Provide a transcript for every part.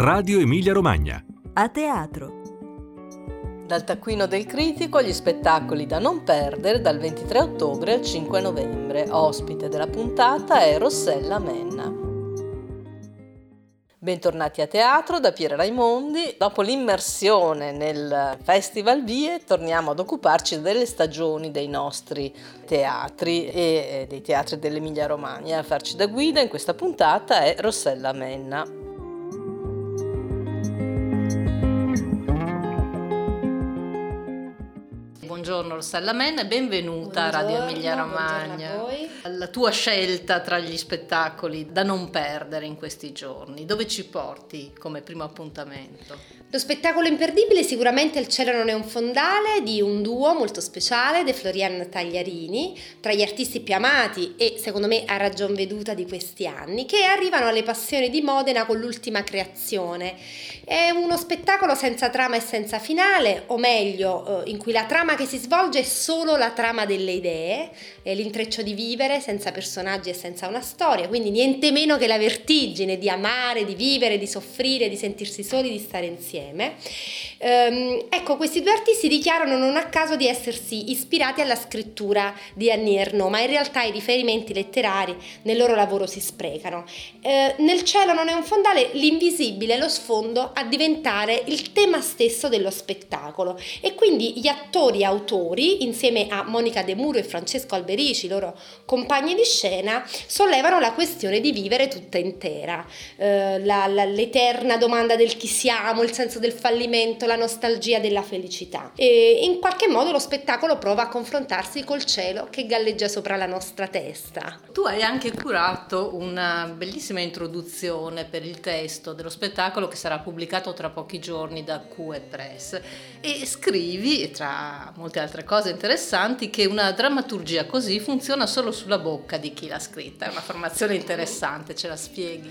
Radio Emilia Romagna. A teatro. Dal taccuino del critico gli spettacoli da non perdere dal 23 ottobre al 5 novembre. Ospite della puntata è Rossella Menna. Bentornati a teatro da Piera Raimondi. Dopo l'immersione nel Festival Vie torniamo ad occuparci delle stagioni dei nostri teatri e dei teatri dell'Emilia Romagna. A farci da guida in questa puntata è Rossella Menna. Buongiorno Rossella Menna e benvenuta buongiorno, a Radio Emilia Romagna. La tua scelta tra gli spettacoli da non perdere in questi giorni, dove ci porti come primo appuntamento? Lo spettacolo imperdibile sicuramente Il cielo non è un fondale di un duo molto speciale, De Florian Tagliarini, tra gli artisti più amati e secondo me a ragion veduta di questi anni, che arrivano alle passioni di Modena con l'ultima creazione. È uno spettacolo senza trama e senza finale, o meglio, eh, in cui la trama che si svolge è solo la trama delle idee, l'intreccio di vivere senza personaggi e senza una storia, quindi niente meno che la vertigine di amare, di vivere, di soffrire, di sentirsi soli, di stare insieme insieme. Ehm, ecco, questi due artisti dichiarano non a caso di essersi ispirati alla scrittura di Annie Ernaux, ma in realtà i riferimenti letterari nel loro lavoro si sprecano. Ehm, nel cielo non è un fondale, l'invisibile è lo sfondo a diventare il tema stesso dello spettacolo e quindi gli attori autori, insieme a Monica De Muro e Francesco Alberici, loro compagni di scena, sollevano la questione di vivere tutta intera, ehm, la, la, l'eterna domanda del chi siamo, il senso del fallimento, la nostalgia della felicità. E in qualche modo lo spettacolo prova a confrontarsi col cielo che galleggia sopra la nostra testa. Tu hai anche curato una bellissima introduzione per il testo dello spettacolo che sarà pubblicato tra pochi giorni da QE Press e scrivi, tra molte altre cose interessanti, che una drammaturgia così funziona solo sulla bocca di chi l'ha scritta. È una formazione interessante, ce la spieghi?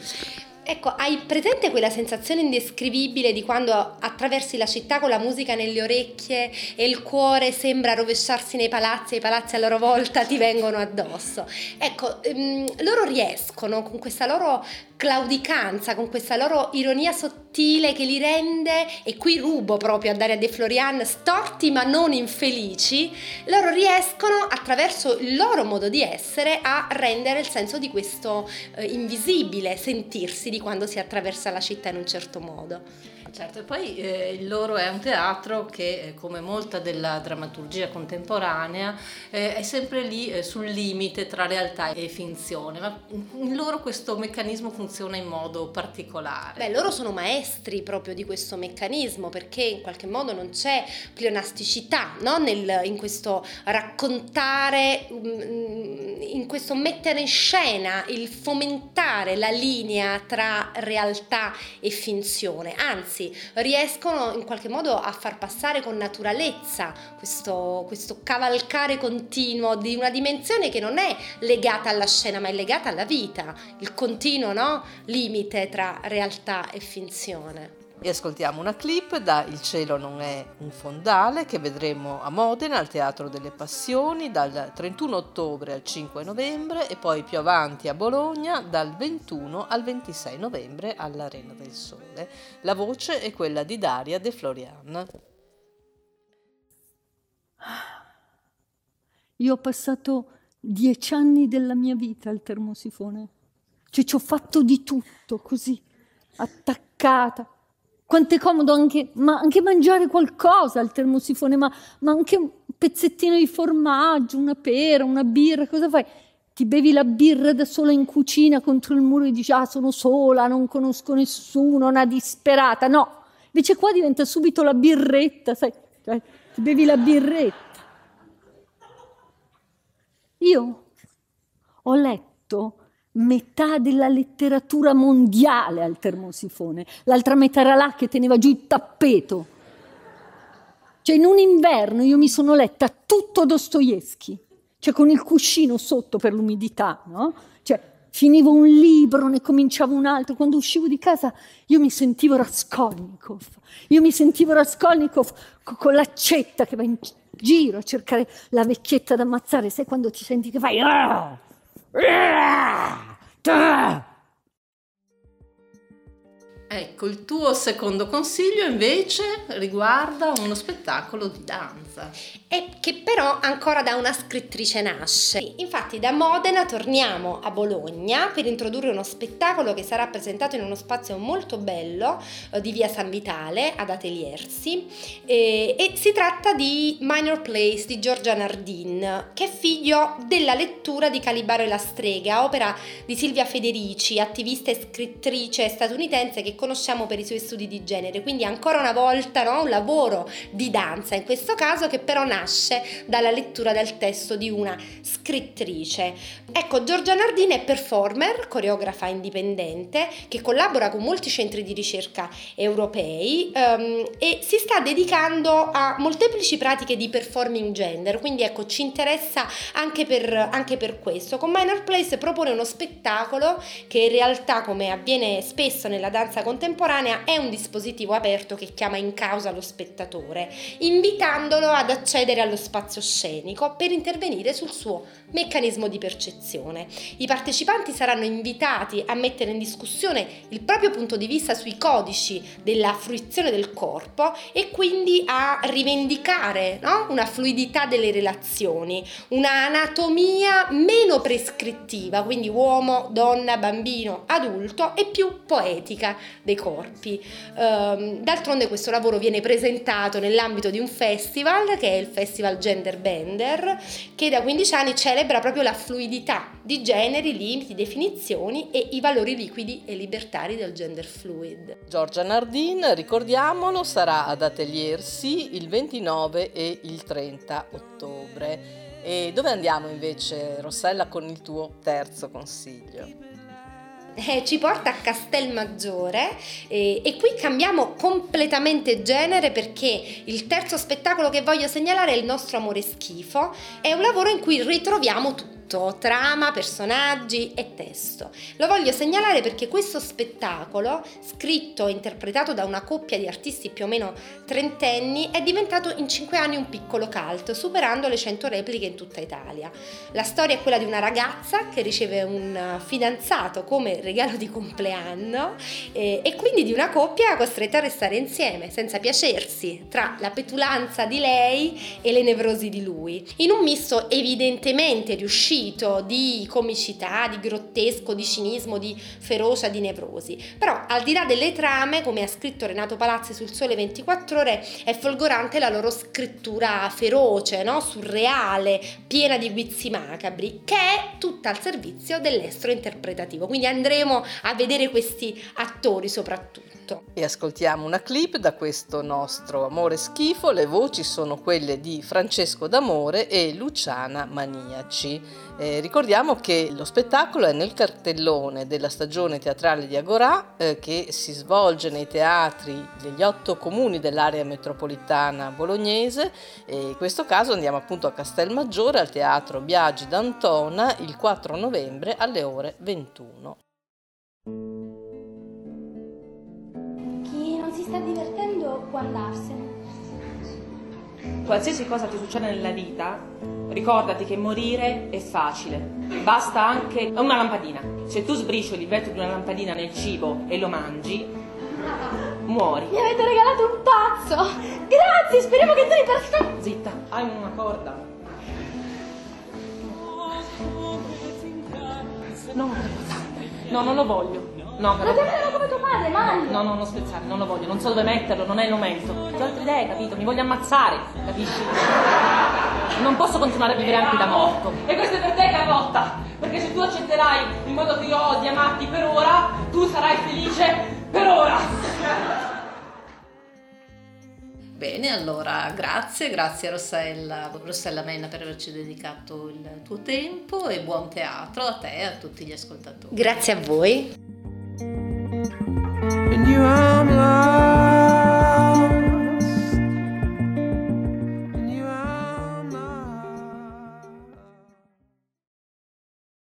Ecco, hai presente quella sensazione indescrivibile di quando attraversi la città con la musica nelle orecchie e il cuore sembra rovesciarsi nei palazzi e i palazzi a loro volta ti vengono addosso? Ecco, ehm, loro riescono con questa loro claudicanza, con questa loro ironia sottile che li rende, e qui rubo proprio a Daria De Florian, storti ma non infelici, loro riescono attraverso il loro modo di essere a rendere il senso di questo eh, invisibile sentirsi di quando si attraversa la città in un certo modo. Certo, e poi eh, il loro è un teatro che, eh, come molta della drammaturgia contemporanea, eh, è sempre lì eh, sul limite tra realtà e finzione, ma in loro questo meccanismo funziona in modo particolare. Beh, loro sono maestri proprio di questo meccanismo perché in qualche modo non c'è pleonasticità no? Nel, in questo raccontare, mm, in questo mettere in scena, il fomentare la linea tra realtà e finzione, anzi anzi riescono in qualche modo a far passare con naturalezza questo, questo cavalcare continuo di una dimensione che non è legata alla scena ma è legata alla vita, il continuo no? limite tra realtà e finzione. E ascoltiamo una clip da Il cielo non è un fondale che vedremo a Modena al Teatro delle Passioni dal 31 ottobre al 5 novembre e poi più avanti a Bologna dal 21 al 26 novembre all'Arena del Sole. La voce è quella di Daria De Florian. Io ho passato dieci anni della mia vita al termosifone, cioè ci ho fatto di tutto così, attaccata quanto è comodo anche, ma anche mangiare qualcosa al termosifone, ma, ma anche un pezzettino di formaggio, una pera, una birra, cosa fai? Ti bevi la birra da sola in cucina contro il muro e dici ah sono sola, non conosco nessuno, una disperata. No, invece qua diventa subito la birretta, sai? Cioè, ti bevi la birretta. Io ho letto metà della letteratura mondiale al termosifone, l'altra metà era là che teneva giù il tappeto. Cioè in un inverno io mi sono letta tutto Dostoevsky, cioè con il cuscino sotto per l'umidità, no? Cioè finivo un libro, ne cominciavo un altro, quando uscivo di casa io mi sentivo Raskolnikov, io mi sentivo Raskolnikov con l'accetta che va in giro a cercare la vecchietta da ammazzare, sai quando ti senti che fai... Ah! Ecco Ecco, il tuo secondo consiglio invece riguarda uno spettacolo di danza. E che però ancora da una scrittrice nasce. Infatti da Modena torniamo a Bologna per introdurre uno spettacolo che sarà presentato in uno spazio molto bello eh, di via San Vitale ad Ateliersi eh, e si tratta di Minor Place di Giorgia Nardin che è figlio della lettura di Calibaro e la strega, opera di Silvia Federici, attivista e scrittrice statunitense che conosciamo per i suoi studi di genere, quindi ancora una volta no, un lavoro di danza in questo caso che però nasce dalla lettura del testo di una scrittrice. Ecco, Giorgia Nardini è performer, coreografa indipendente che collabora con molti centri di ricerca europei um, e si sta dedicando a molteplici pratiche di performing gender, quindi ecco ci interessa anche per, anche per questo. Con Minor Place propone uno spettacolo che in realtà come avviene spesso nella danza contemporanea è un dispositivo aperto che chiama in causa lo spettatore, invitandolo ad accedere allo spazio scenico per intervenire sul suo meccanismo di percezione. I partecipanti saranno invitati a mettere in discussione il proprio punto di vista sui codici della fruizione del corpo e quindi a rivendicare no? una fluidità delle relazioni, una anatomia meno prescrittiva, quindi uomo, donna, bambino, adulto e più poetica dei corpi. Um, d'altronde questo lavoro viene presentato nell'ambito di un festival che è il Festival Gender Bender che da 15 anni celebra proprio la fluidità di generi, limiti, definizioni e i valori liquidi e libertari del gender fluid. Giorgia Nardin, ricordiamolo, sarà ad Ateliersi il 29 e il 30 ottobre. E dove andiamo invece, Rossella, con il tuo terzo consiglio? Eh, ci porta a Castelmaggiore eh, e qui cambiamo completamente genere perché il terzo spettacolo che voglio segnalare è Il nostro amore schifo, è un lavoro in cui ritroviamo tutto tutto, trama, personaggi e testo. Lo voglio segnalare perché questo spettacolo, scritto e interpretato da una coppia di artisti più o meno trentenni, è diventato in cinque anni un piccolo cult, superando le 100 repliche in tutta Italia. La storia è quella di una ragazza che riceve un fidanzato come regalo di compleanno eh, e quindi di una coppia costretta a restare insieme, senza piacersi, tra la petulanza di lei e le nevrosi di lui, in un misto evidentemente riuscito uscito di comicità, di grottesco, di cinismo, di ferocia, di nevrosi. Però al di là delle trame, come ha scritto Renato Palazzi sul Sole 24 ore, è folgorante la loro scrittura feroce, no? surreale, piena di guizzi macabri, che è tutta al servizio dell'estro interpretativo. Quindi andremo a vedere questi attori soprattutto. E ascoltiamo una clip da questo nostro Amore Schifo. Le voci sono quelle di Francesco D'Amore e Luciana Maniaci. Eh, ricordiamo che lo spettacolo è nel cartellone della stagione teatrale di Agorà eh, che si svolge nei teatri degli otto comuni dell'area metropolitana bolognese e in questo caso andiamo appunto a Castelmaggiore al teatro Biagi d'Antona il 4 novembre alle ore 21. Sta divertendo può andarsene. Qualsiasi cosa ti succede nella vita Ricordati che morire è facile, basta anche una lampadina. Se tu sbricioli il vetro di una lampadina nel cibo e lo mangi, muori. Mi avete regalato un pazzo! Grazie, speriamo che duri per sempre. Zitta, hai una corda. No, no, non lo voglio. No, però... Lo chiamerò come tuo padre, mani! No, no, non spezzare, non lo voglio, non so dove metterlo, non è il momento. Ho altre idee, capito? Mi voglio ammazzare, capisci? Non posso continuare a vivere anche da morto. E questo è per te, Carlotta! Perché se tu accetterai il modo che io ho di amarti per ora, tu sarai felice per ora! Bene, allora grazie, grazie Rossella, Rossella Menna per averci dedicato il tuo tempo e buon teatro a te e a tutti gli ascoltatori. Grazie a voi. and you are